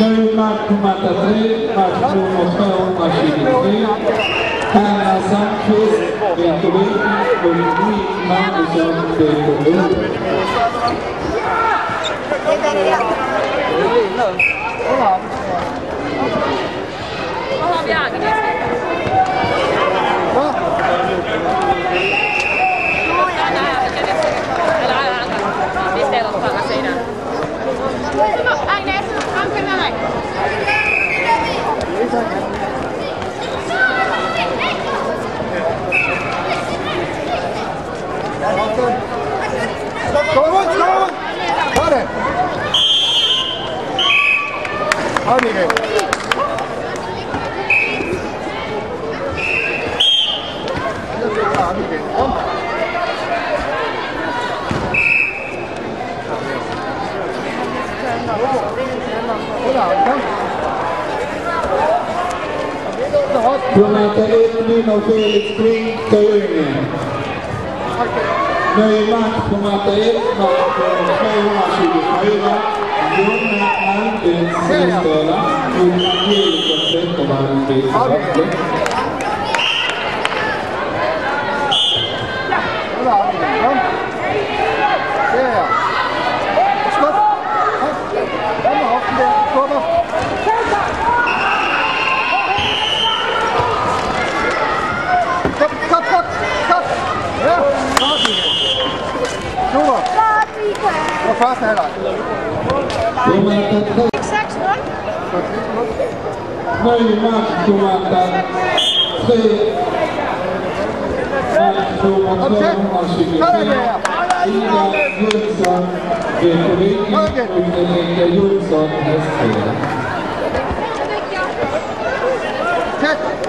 Nöjd match på matta 3, match nummer 2, match 23. Hanna Sandqvist, Vetorin, Ulrik Magnusson, Vetorin. Vad har vi Agnes? Eller Ja, Mikael. Ja, Mikael. Kom. Kolla, kom. På matta 1 vinner Felix Klink Töringen. Nöjd match på matta 1, match nummer 224. Kom fast här då. Ny match Tomata. Tre. Match nummer 223. Ida Jönsson, Vekovic och Ulrika Jönsson, Hästsida. Tätt!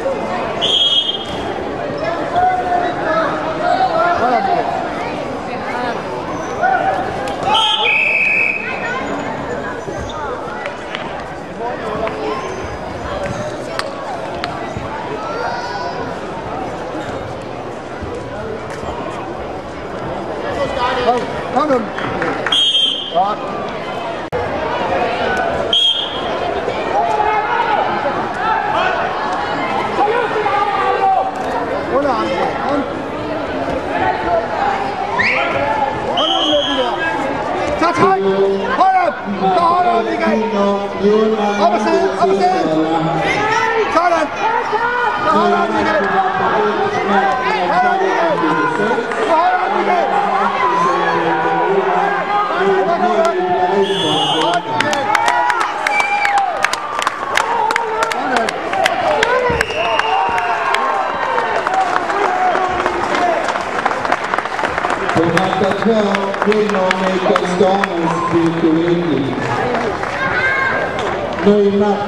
頼むあ阿不森，阿不森，超人，超人，阿不森。Bohaterką płynną mej kostomu z kilku innych. No i